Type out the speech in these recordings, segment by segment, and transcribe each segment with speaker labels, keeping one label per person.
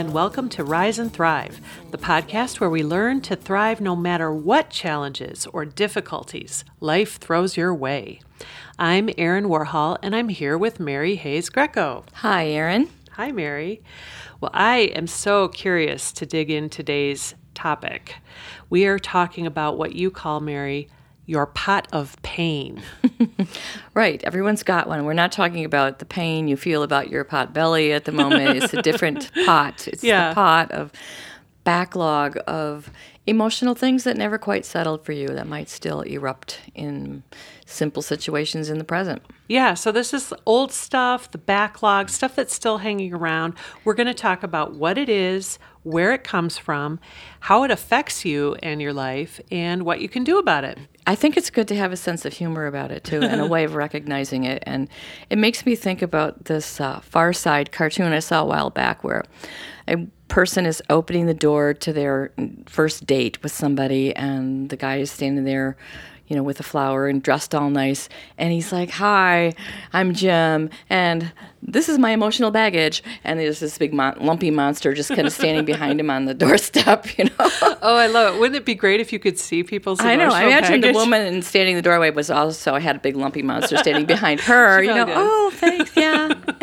Speaker 1: and welcome to Rise and Thrive, the podcast where we learn to thrive no matter what challenges or difficulties life throws your way. I'm Erin Warhol, and I'm here with Mary Hayes Grieco.
Speaker 2: Hi, Erin.
Speaker 1: Hi, Mary. Well, I am so curious to dig in today's topic. We are talking about what you call, Mary, your pot of pain.
Speaker 2: right. Everyone's got one. We're not talking about the pain you feel about your pot belly at the moment. it's a different pot. It's yeah. the pot of backlog of emotional things that never quite settled for you that might still erupt in simple situations in the present.
Speaker 1: Yeah, so this is old stuff, the backlog, stuff that's still hanging around. We're going to talk about what it is, where it comes from, how it affects you and your life, and what you can do about it.
Speaker 2: I think it's good to have a sense of humor about it too, and a way of recognizing it. And it makes me think about this uh, Far Side cartoon I saw a while back where a person is opening the door to their first date with somebody, and the guy is standing there you know, with a flower and dressed all nice. And he's like, Hi, I'm Jim, and this is my emotional baggage. And there's this big mon- lumpy monster just kind of standing behind him on the doorstep, you know.
Speaker 1: oh, I love it. Wouldn't it be great if you could see people's I know. I
Speaker 2: imagine the woman standing in the doorway was also I had a big lumpy monster standing behind her, you know. Did. Oh, thanks. Yeah.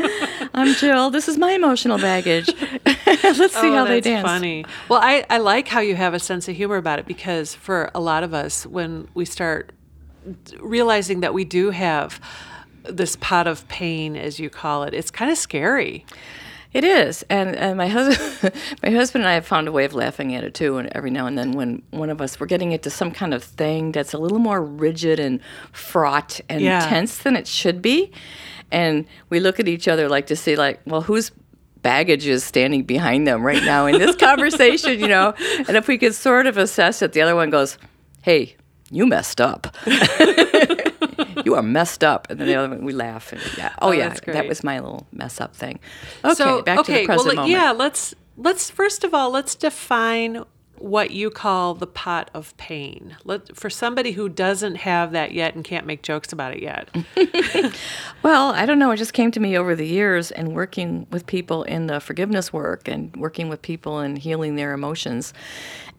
Speaker 2: I'm Jill. This is my emotional baggage. Let's see
Speaker 1: oh,
Speaker 2: how they dance.
Speaker 1: funny. Well, I, I like how you have a sense of humor about it because for a lot of us, when we start realizing that we do have this pot of pain, as you call it, it's kind of scary.
Speaker 2: It is, and, and my husband, my husband and I have found a way of laughing at it too. And every now and then, when one of us we're getting into some kind of thing that's a little more rigid and fraught and yeah. tense than it should be, and we look at each other like to see, like, well, whose baggage is standing behind them right now in this conversation, you know? And if we could sort of assess it, the other one goes, "Hey, you messed up. you are messed up. And then the other one, we laugh. And, yeah. Oh, oh yeah, that was my little mess up thing. Okay,
Speaker 1: so,
Speaker 2: back
Speaker 1: okay,
Speaker 2: to the present
Speaker 1: well,
Speaker 2: moment.
Speaker 1: Yeah, let's let's first of all let's define what you call the pot of pain. Let, for somebody who doesn't have that yet and can't make jokes about it yet.
Speaker 2: well, I don't know. It just came to me over the years and working with people in the forgiveness work and working with people and healing their emotions.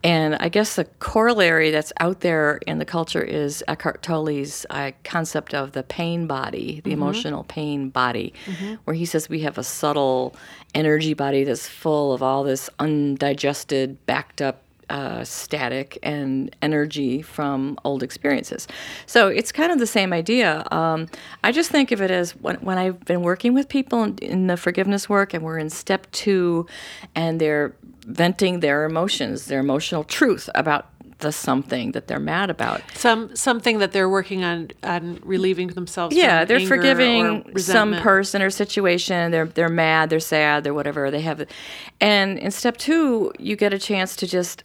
Speaker 2: And I guess the corollary that's out there in the culture is Eckhart Tolle's uh, concept of the pain body, the mm-hmm. emotional pain body, mm-hmm. where he says we have a subtle energy body that's full of all this undigested, backed up uh, static and energy from old experiences. So it's kind of the same idea. Um, I just think of it as when, when I've been working with people in, in, the forgiveness work and we're in step two and they're venting their emotions, their emotional truth about the something that they're mad about.
Speaker 1: Some something that they're working on on relieving themselves.
Speaker 2: Yeah, they're forgiving some person or situation. They're they're mad, they're sad, they're whatever they have. And in step two, you get a chance to just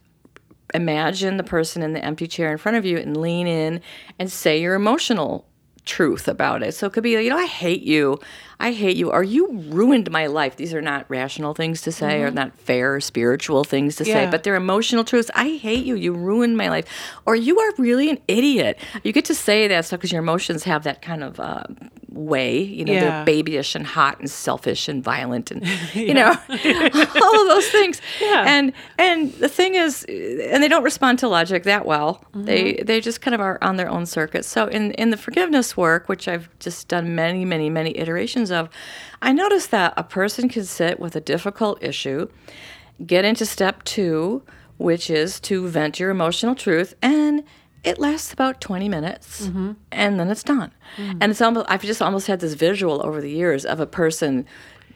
Speaker 2: imagine the person in the empty chair in front of you and lean in and say your emotional truth about it. So it could be, you know, I hate you. I hate you. Or you ruined my life. These are not rational things to say mm-hmm. or not fair spiritual things to yeah. say, but they're emotional truths. I hate you. You ruined my life. Or you are really an idiot. You get to say that stuff because your emotions have that kind of uh, way. You know, yeah. they're babyish and hot and selfish and violent and you know all of those things. Yeah. And and the thing is, and they don't respond to logic that well. Mm-hmm. They they just kind of are on their own circuit. So in in the forgiveness work, which I've just done many many many iterations of, I noticed that a person can sit with a difficult issue, get into step two, which is to vent your emotional truth and it lasts about 20 minutes mm-hmm. and then it's done. Mm-hmm. And it's almost, I've just almost had this visual over the years of a person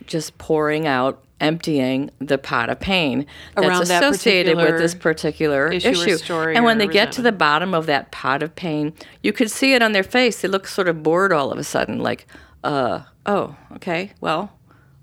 Speaker 2: just pouring out, emptying the pot of pain that's
Speaker 1: Around
Speaker 2: associated
Speaker 1: that
Speaker 2: with this particular
Speaker 1: issue.
Speaker 2: issue. and when they get to the bottom of that pot of pain, you could see it on their face. They look sort of bored all of a sudden, like, uh, oh, okay, well,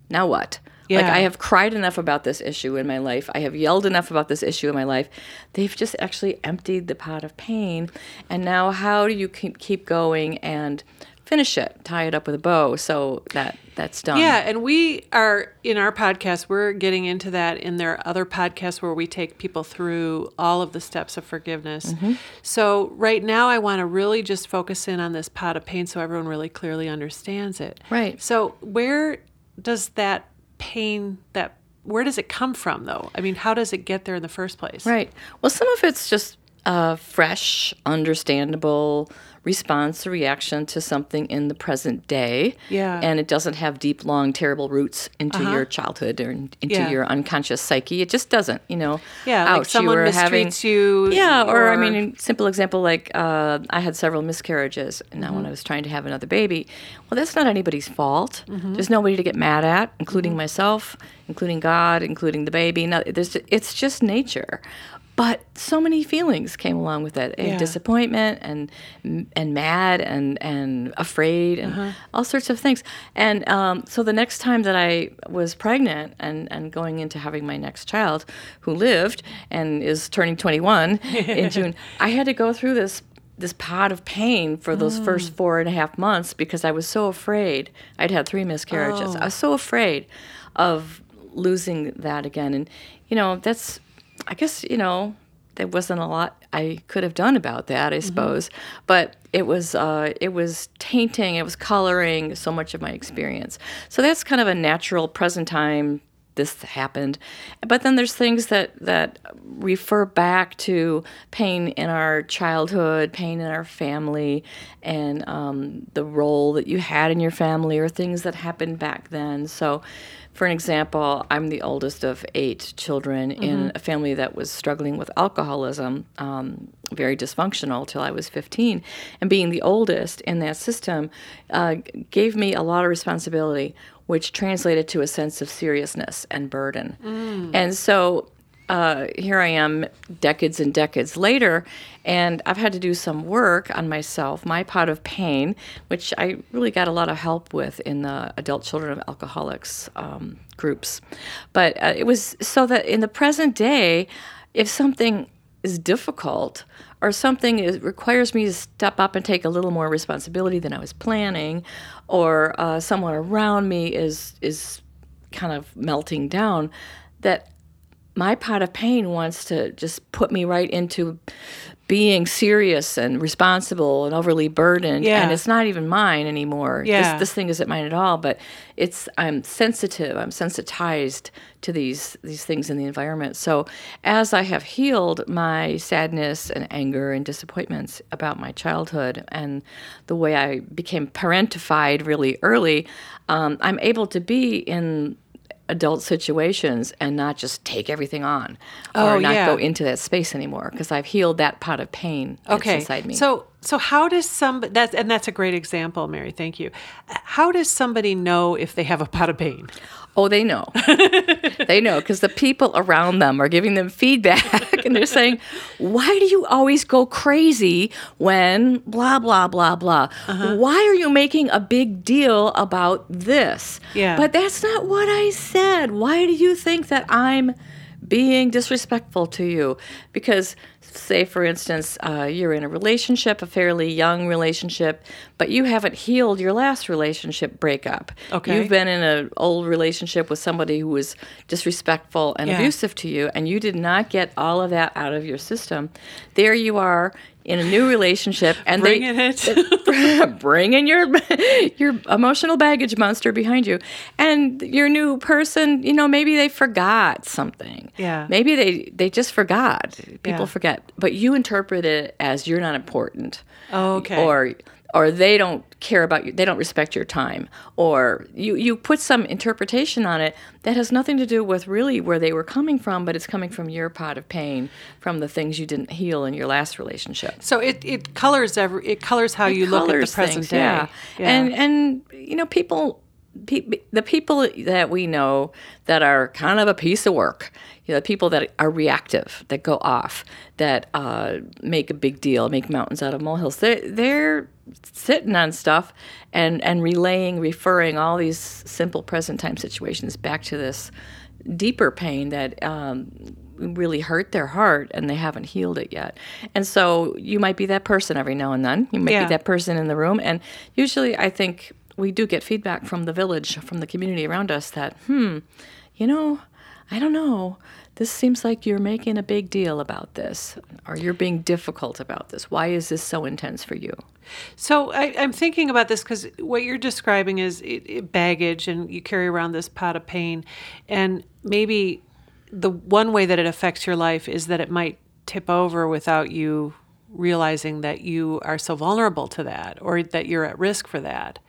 Speaker 2: now what? Yeah. Like I have cried enough about this issue in my life. I have yelled enough about this issue in my life. They've just actually emptied the pot of pain. And now how do you keep keep going and finish it, tie it up with a bow so that that's done.
Speaker 1: Yeah, and we are in our podcast, we're getting into that in their other podcasts where we take people through all of the steps of forgiveness. Mm-hmm. So right now I want to really just focus in on this pot of pain so everyone really clearly understands it.
Speaker 2: Right.
Speaker 1: So where does that pain, that where does it come from though? I mean, how does it get there in the first place?
Speaker 2: Right. Well, some of it's just uh, fresh, understandable response or reaction to something in the present day.
Speaker 1: Yeah.
Speaker 2: And it doesn't have deep, long, terrible roots into uh-huh. your childhood or into yeah. your unconscious psyche. It just doesn't, you know.
Speaker 1: Yeah, ouch, like someone you mistreats having, you.
Speaker 2: Yeah, or, or, I mean, simple example like uh, I had several miscarriages and now mm-hmm. when I was trying to have another baby. Well, that's not anybody's fault. Mm-hmm. There's nobody to get mad at, including mm-hmm. myself, including God, including the baby. No, it's just nature but so many feelings came along with it yeah. disappointment and and mad and and afraid and uh-huh. all sorts of things and um, so the next time that i was pregnant and and going into having my next child who lived and is turning 21 in june i had to go through this this pot of pain for those mm. first four and a half months because i was so afraid i'd had three miscarriages oh. i was so afraid of losing that again and you know that's I guess, you know, there wasn't a lot I could have done about that, I mm-hmm. suppose. But it was uh, it was tainting, it was coloring so much of my experience. So that's kind of a natural present time. This happened, but then there's things that that refer back to pain in our childhood, pain in our family, and um, the role that you had in your family, or things that happened back then. So for an example, I'm the oldest of eight children mm-hmm. in a family that was struggling with alcoholism, um, very dysfunctional till I was 15. And being the oldest in that system uh, gave me a lot of responsibility, which translated to a sense of seriousness and burden. Mm. And so uh, here I am decades and decades later, and I've had to do some work on myself, my pot of pain, which I really got a lot of help with in the adult children of alcoholics um, groups. But uh, it was so that in the present day, if something is difficult or something is, requires me to step up and take a little more responsibility than I was planning, or uh, someone around me is is kind of melting down, that my pot of pain wants to just put me right into being serious and responsible and overly burdened
Speaker 1: yeah.
Speaker 2: and it's not even mine anymore
Speaker 1: yeah.
Speaker 2: this, this thing isn't mine at all but it's i'm sensitive i'm sensitized to these these things in the environment so as i have healed my sadness and anger and disappointments about my childhood and the way i became parentified really early um, i'm able to be in adult situations and not just take everything on or
Speaker 1: oh,
Speaker 2: not
Speaker 1: yeah.
Speaker 2: go into that space anymore because I've healed that pot of pain
Speaker 1: okay.
Speaker 2: inside me.
Speaker 1: So so how does some that's and that's a great example, Mary, thank you. How does somebody know if they have a pot of pain?
Speaker 2: Oh, they know. they know because the people around them are giving them feedback and they're saying, Why do you always go crazy when blah, blah, blah, blah? Uh-huh. Why are you making a big deal about this?
Speaker 1: Yeah.
Speaker 2: But that's not what I said. Why do you think that I'm being disrespectful to you? Because say for instance uh, you're in a relationship a fairly young relationship but you haven't healed your last relationship breakup.
Speaker 1: Okay.
Speaker 2: You've been in an old relationship with somebody who was disrespectful and
Speaker 1: yeah.
Speaker 2: abusive to you and you did not get all of that out of your system. There you are in a new relationship and
Speaker 1: bringing
Speaker 2: they,
Speaker 1: it.
Speaker 2: bringing your your emotional baggage monster behind you. And your new person you know maybe they forgot something.
Speaker 1: Yeah.
Speaker 2: Maybe they they just forgot. People
Speaker 1: yeah.
Speaker 2: forget. But you interpret it as you're not important.
Speaker 1: Oh, okay.
Speaker 2: Or or they don't care about you they don't respect your time or you you put some interpretation on it that has nothing to do with really where they were coming from but it's coming from your pot of pain from the things you didn't heal in your last relationship
Speaker 1: so it, it colors every it colors how it you look at the present
Speaker 2: things,
Speaker 1: day
Speaker 2: yeah.
Speaker 1: yeah.
Speaker 2: and and you know people the people that we know that are kind of a piece of work, you know, the people that are reactive, that go off, that uh, make a big deal, make mountains out of molehills, they're, they're sitting on stuff and, and relaying, referring all these simple present time situations back to this deeper pain that um, really hurt their heart and they haven't healed it yet. And so you might be that person every now and then. You might
Speaker 1: yeah.
Speaker 2: be that person in the room. And usually I think we do get feedback from the village, from the community around us that, hmm, you know, I don't know. This seems like you're making a big deal about this, or you're being difficult about this. Why is this so intense for you?
Speaker 1: So I, am thinking about this because what you're describing is it, it baggage, and you carry around this pot of pain, and maybe the one way that it affects your life is that it might tip over without you realizing that you are so vulnerable to that, or that you're at risk for that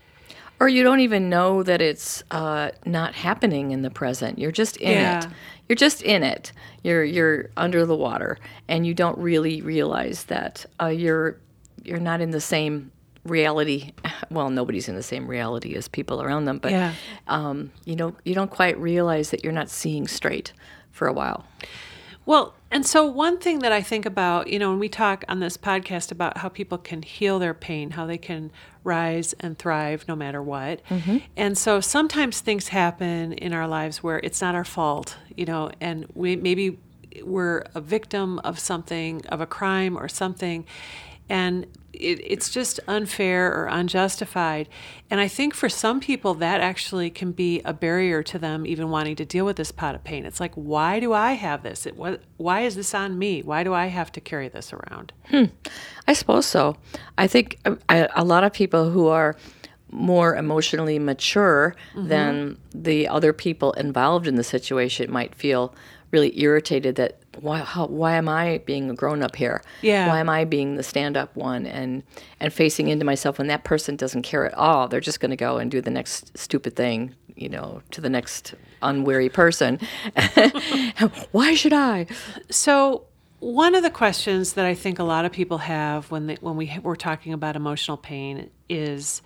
Speaker 2: or you don't even know that it's uh, not happening in the present. You're just in yeah. it. You're just in it. You're you're under the water, and you don't really realize that uh, you're you're not in the same reality. Well, nobody's in the same reality as people around them, but yeah. um, you know you don't quite realize that you're not seeing straight for a while.
Speaker 1: Well, and so one thing that I think about, you know, when we talk on this podcast about how people can heal their pain, how they can rise and thrive no matter what. Mm-hmm. And so sometimes things happen in our lives where it's not our fault, you know, and we maybe we're a victim of something, of a crime or something, and it, it's just unfair or unjustified. And I think for some people, that actually can be a barrier to them even wanting to deal with this pot of pain. It's like, why do I have this? It, what, why is this on me? Why do I have to carry this around?
Speaker 2: Hmm. I suppose so. I think a, uh, lot of people who are more emotionally mature mm-hmm. than the other people involved in the situation might feel really irritated that why how, why am I being a grown up here?
Speaker 1: Yeah.
Speaker 2: Why am I being the stand up one and and facing into myself when that person doesn't care at all? They're just going to go and do the next stupid thing, you know, to the next unwary person. why should I?
Speaker 1: So one of the questions that I think a lot of people have when they, when we we're talking about emotional pain is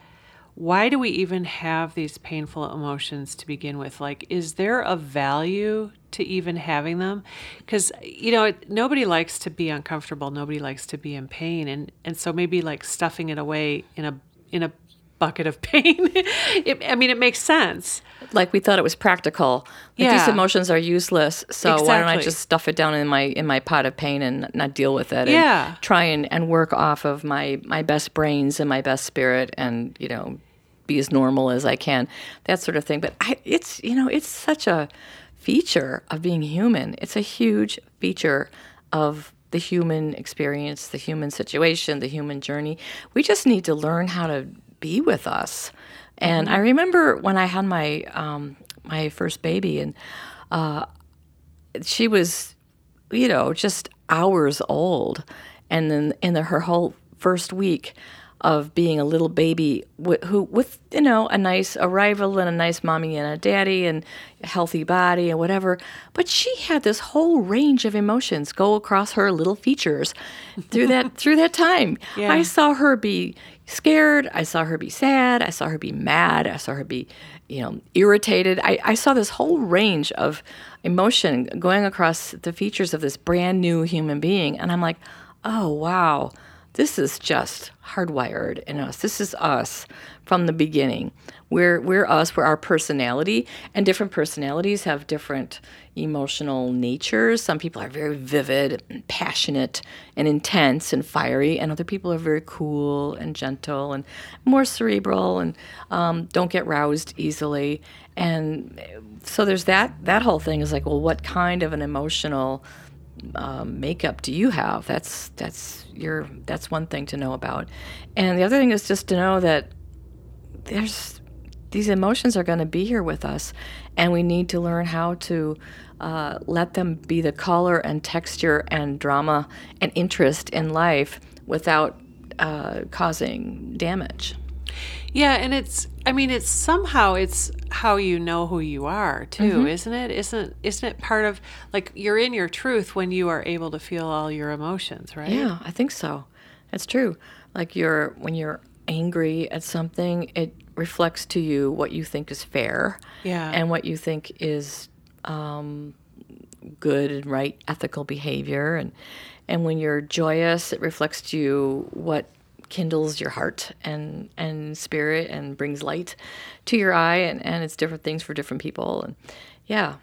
Speaker 1: why do we even have these painful emotions to begin with? Like, is there a value to even having them? Because, you know, it, nobody likes to be uncomfortable. Nobody likes to be in pain. And, and so maybe like stuffing it away in a, in a bucket of pain. it, I mean, it makes sense.
Speaker 2: Like we thought it was practical. Like yeah. These emotions are useless. So exactly. why don't I just stuff it down in my in my pot of pain and not deal with it?
Speaker 1: Yeah.
Speaker 2: try and, and work off of my my best brains and my best spirit and you know be as normal as I can, that sort of thing. But I, it's you know it's such a feature of being human. It's a huge feature of the human experience, the human situation, the human journey. We just need to learn how to be with us. And mm-hmm. I remember when I had my um, my first baby, and uh, she was, you know, just hours old, and then in the, her whole first week, of being a little baby wh- who with you know a nice arrival and a nice mommy and a daddy and a healthy body and whatever but she had this whole range of emotions go across her little features through that through that time yeah. i saw her be scared. I saw her be sad. I saw her be mad. I saw her be you know irritated. I, I saw this whole range of emotion going across the features of this brand new human being. And i'm like oh wow this is just hardwired in us. This is us from the beginning. We're we're us. We're our personality, and different personalities have different emotional natures. Some people are very vivid, and passionate, and intense and fiery, and other people are very cool and gentle and more cerebral and um, don't get roused easily. And so there's that. That whole thing is like, well, what kind of an emotional um, makeup do you have? That's that's your that's one thing to know about, and the other thing is just to know that there's these emotions are going to be here with us, and we need to learn how to uh, let them be the color and texture and drama and interest in life without uh, causing damage.
Speaker 1: Yeah, and it's I mean it's somehow it's how you know who you are too, mm-hmm. isn't it? Isn't isn't it part of like you're in your truth when you are able to feel all your emotions, right?
Speaker 2: Yeah, I think so. That's true. Like you're when you're angry at something, it reflects to you what you think is fair.
Speaker 1: Yeah.
Speaker 2: And what you think is um, good and right ethical behavior and and when you're joyous, it reflects to you what kindles your heart and and spirit and brings light to your eye and, and it's different things for different people and yeah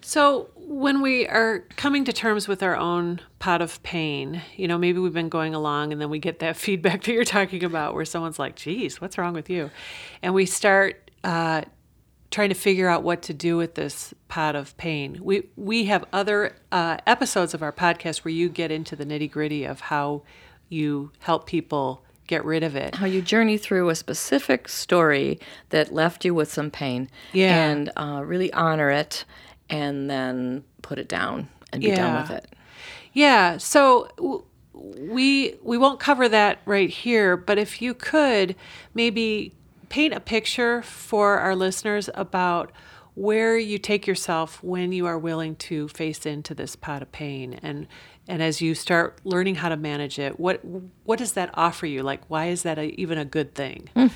Speaker 1: so when we are coming to terms with our own pot of pain you know maybe we've been going along and then we get that feedback that you're talking about where someone's like geez what's wrong with you and we start uh, trying to figure out what to do with this pot of pain. We we have other uh, episodes of our podcast where you get into the nitty gritty of how you help people get rid of it.
Speaker 2: How you journey through a specific story that left you with some pain,
Speaker 1: yeah.
Speaker 2: and uh, really honor it, and then put it down and be yeah. done with it.
Speaker 1: Yeah. So. we we won't cover that right here, but if you could maybe paint a picture for our listeners about where you take yourself when you are willing to face into this pot of pain and and as you start learning how to manage it what what does that offer you like why is that a, even a good thing mm.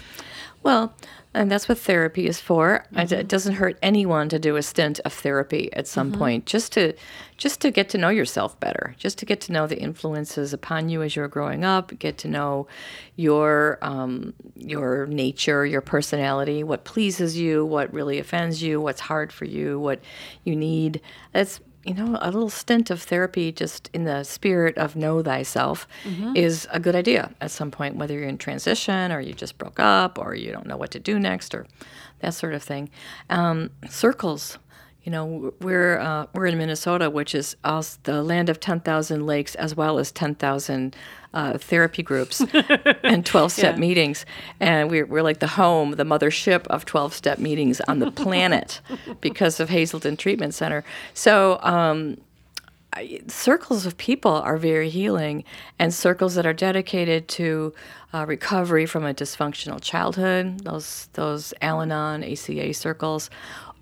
Speaker 2: well and that's what therapy is for. Mm-hmm. It doesn't hurt anyone to do a stint of therapy at some mm-hmm. point, just to just to get to know yourself better, just to get to know the influences upon you as you're growing up, get to know your um, your nature, your personality, what pleases you, what really offends you, what's hard for you, what you need. That's you know, a little stint of therapy just in the spirit of know thyself mm-hmm. is a good idea at some point, whether you're in transition or you just broke up or you don't know what to do next or that sort of thing. Um, circles you know, we're uh, we're in Minnesota, which is also the land of ten thousand lakes, as well as ten thousand uh, therapy groups and twelve step yeah. meetings, and we're we're like the home, the mothership of twelve step meetings on the planet because of Hazelden Treatment Center. So. Um, circles of people are very healing, and circles that are dedicated to uh, recovery from a dysfunctional childhood, those those Al-Anon, ACA circles,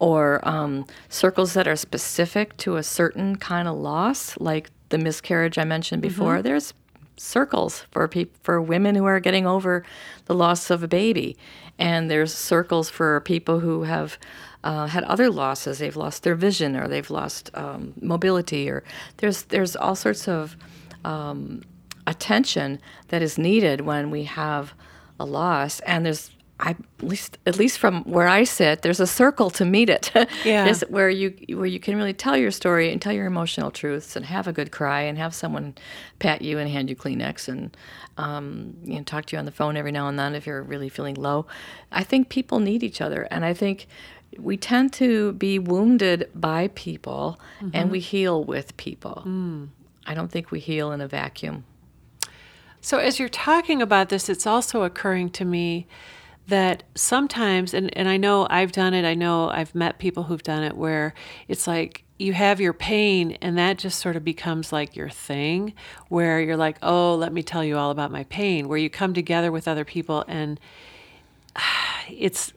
Speaker 2: or um, circles that are specific to a certain kind of loss, like the miscarriage I mentioned mm-hmm. before. Mm-hmm. There's circles for pe- for women who are getting over the loss of a baby, and there's circles for people who have uh, had other losses. They've lost their vision, or they've lost um, mobility, or there's there's all sorts of um, attention that is needed when we have a loss, and there's I, at least at least from where I sit, there's a circle to meet it.
Speaker 1: Yeah,
Speaker 2: where you where you can really tell your story and tell your emotional truths and have a good cry and have someone pat you and hand you Kleenex and um, you know talk to you on the phone every now and then if you're really feeling low. I think people need each other, and I think we tend to be wounded by people mm-hmm. and we heal with people. Mm. I don't think we heal in a vacuum.
Speaker 1: So as you're talking about this, it's also occurring to me that sometimes, and, and I know I've done it, I know I've met people who've done it where it's like you have your pain and that just sort of becomes like your thing where you're like, oh, let me tell you all about my pain, where you come together with other people and it's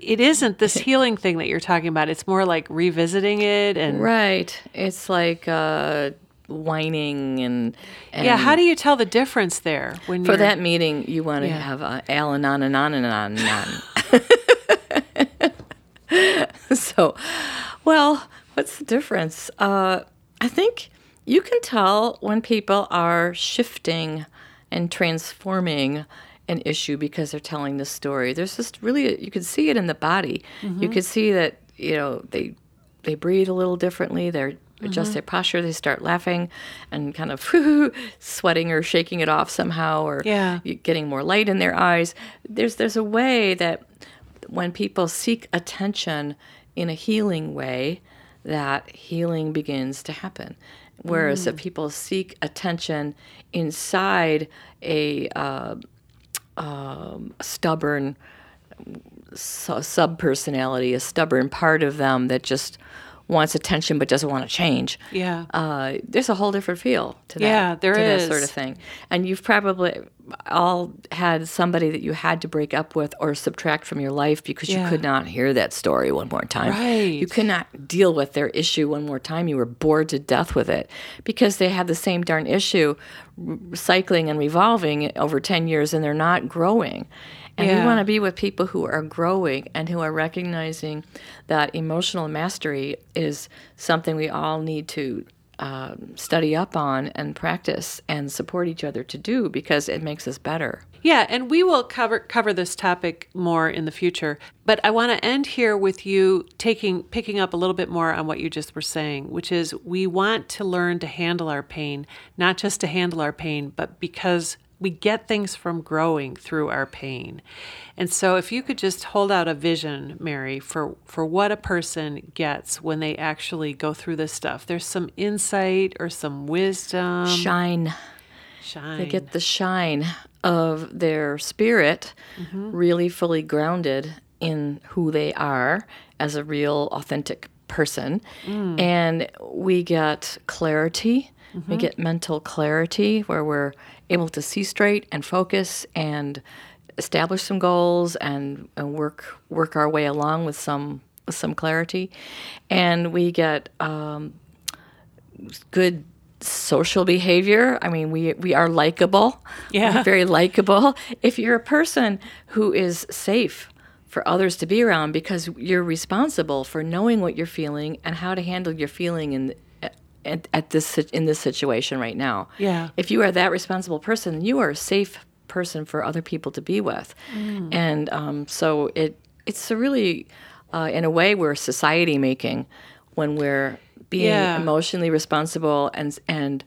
Speaker 1: it isn't this healing thing that you're talking about. It's more like revisiting it and
Speaker 2: right. It's like uh, whining and, and,
Speaker 1: yeah how do you tell the difference there
Speaker 2: when for that meeting you want to yeah. have and on and on and on so well what's the difference uh, i think you can tell when people are shifting and transforming an issue because they're telling the story there's just really you can see it in the body mm-hmm. you can see that you know they they breathe a little differently they're adjust mm-hmm. their posture, they start laughing and kind of sweating or shaking it off somehow, or
Speaker 1: yeah.
Speaker 2: getting more light in their eyes. There's there's a way that when people seek attention in a healing way, that healing begins to happen. Whereas mm. if people seek attention inside a uh, um, stubborn sub personality, a stubborn part of them that just wants attention but doesn't want to change.
Speaker 1: Yeah.
Speaker 2: Uh, there's a whole different feel to that.
Speaker 1: Yeah, there
Speaker 2: to
Speaker 1: is.
Speaker 2: that sort of thing. And you've probably all had somebody that you had to break up with or subtract from your life because yeah. you could not hear that story one more time.
Speaker 1: Right.
Speaker 2: You could not deal with their issue one more time. You were bored to death with it because they had the same darn issue cycling and revolving over 10 years and they're not growing. And yeah. we want to be with people who are growing and who are recognizing that emotional mastery is something we all need to um, study up on and practice and support each other to do because it makes us better.
Speaker 1: Yeah, and we will cover cover this topic more in the future. But I want to end here with you taking picking up a little bit more on what you just were saying, which is we want to learn to handle our pain, not just to handle our pain, but because we get things from growing through our pain. And so if you could just hold out a vision, Mary, for for what a person gets when they actually go through this stuff. There's some insight or some wisdom.
Speaker 2: Shine.
Speaker 1: Shine.
Speaker 2: They get the shine of their spirit mm-hmm. really fully grounded in who they are as a real authentic person. Mm. And we get clarity. Mm-hmm. We get mental clarity where we're able to see straight and focus and establish some goals and, and work work our way along with some with some clarity. And we get um, good social behavior. I mean, we we are likable.
Speaker 1: Yeah,
Speaker 2: very likable. If you're a person who is safe for others to be around because you're responsible for knowing what you're feeling and how to handle your feeling in at, at this in this situation right now.
Speaker 1: Yeah.
Speaker 2: If you are that responsible person, you are a safe person for other people to be with, mm. and um, so it it's a really, uh, in a way, we're society making when we're being yeah. emotionally responsible and and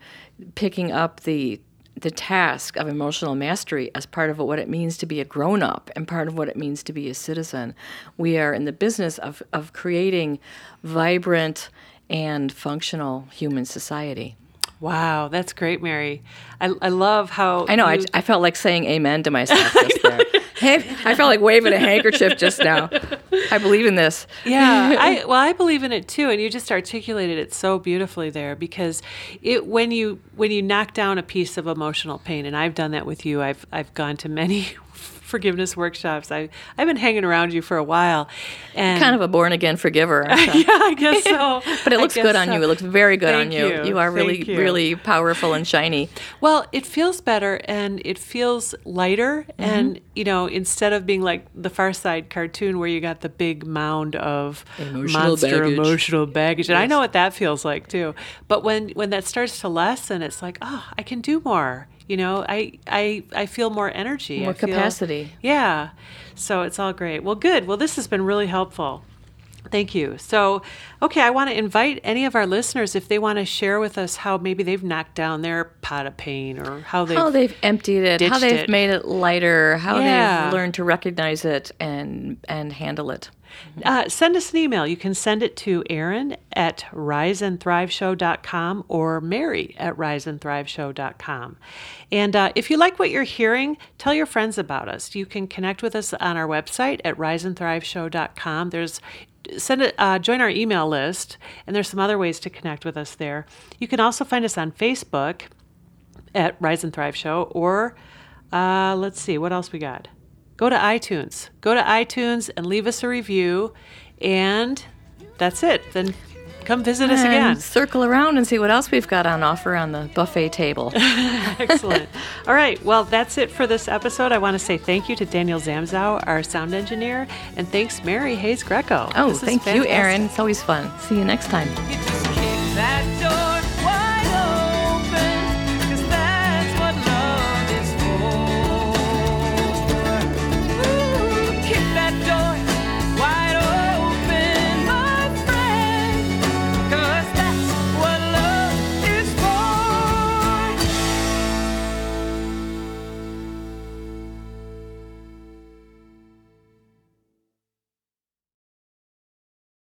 Speaker 2: picking up the the task of emotional mastery as part of what it means to be a grown up and part of what it means to be a citizen. We are in the business of, of creating vibrant and functional human society.
Speaker 1: Wow, that's great, Mary. I, I love how
Speaker 2: I know. You... I, I felt like saying amen to myself just there. Hey, I felt like waving a handkerchief just now. I believe in this.
Speaker 1: Yeah, I well, I believe in it too, and you just articulated it so beautifully there because it when you when you knock down a piece of emotional pain, and I've done that with you. I've I've gone to many forgiveness workshops. I I've been hanging around you for a while, and
Speaker 2: kind of a born again forgiver.
Speaker 1: yeah, I guess so.
Speaker 2: but it looks good so. on you. It looks very good Thank on you. you. You are really you. really powerful and shiny.
Speaker 1: Well, it feels better and it feels lighter. Mm-hmm. And you know, instead of being like the Far Side cartoon where you got the big mound of emotional monster baggage. emotional baggage, and yes. I know what that feels like too. But when when that starts to lessen, it's like, oh, I can do more you know i i i feel more energy
Speaker 2: more
Speaker 1: feel,
Speaker 2: capacity.
Speaker 1: Yeah so it's all great. Well good. Well this has been really helpful Thank you. So, okay, I want to invite any of our listeners if they want to share with us how maybe they've knocked down their pot of pain or how they've
Speaker 2: how they've emptied it, how they've it. made it lighter, how yeah. they've learned to recognize it and and handle it.
Speaker 1: Uh, send us an email. You can send it to Erin at riseandthriveshow.com or Mary at riseandthriveshow.com. And uh, if you like what you're hearing, tell your friends about us. You can connect with us on our website at riseandthriveshow.com. There's send it uh, join our email list and there's some other ways to connect with us there you can also find us on facebook at rise and thrive show or uh, let's see what else we got go to iTunes. Go to iTunes and leave us a review. And that's it. Then come visit us again.
Speaker 2: Circle around and see what else we've got on offer on the buffet table.
Speaker 1: Excellent. All right. Well, that's it for this episode. I want to say thank you to Daniel Zamzow, our sound engineer, and thanks, Mary Hayes Grieco.
Speaker 2: Oh, thank you, Erin. It's always fun. See you next time. You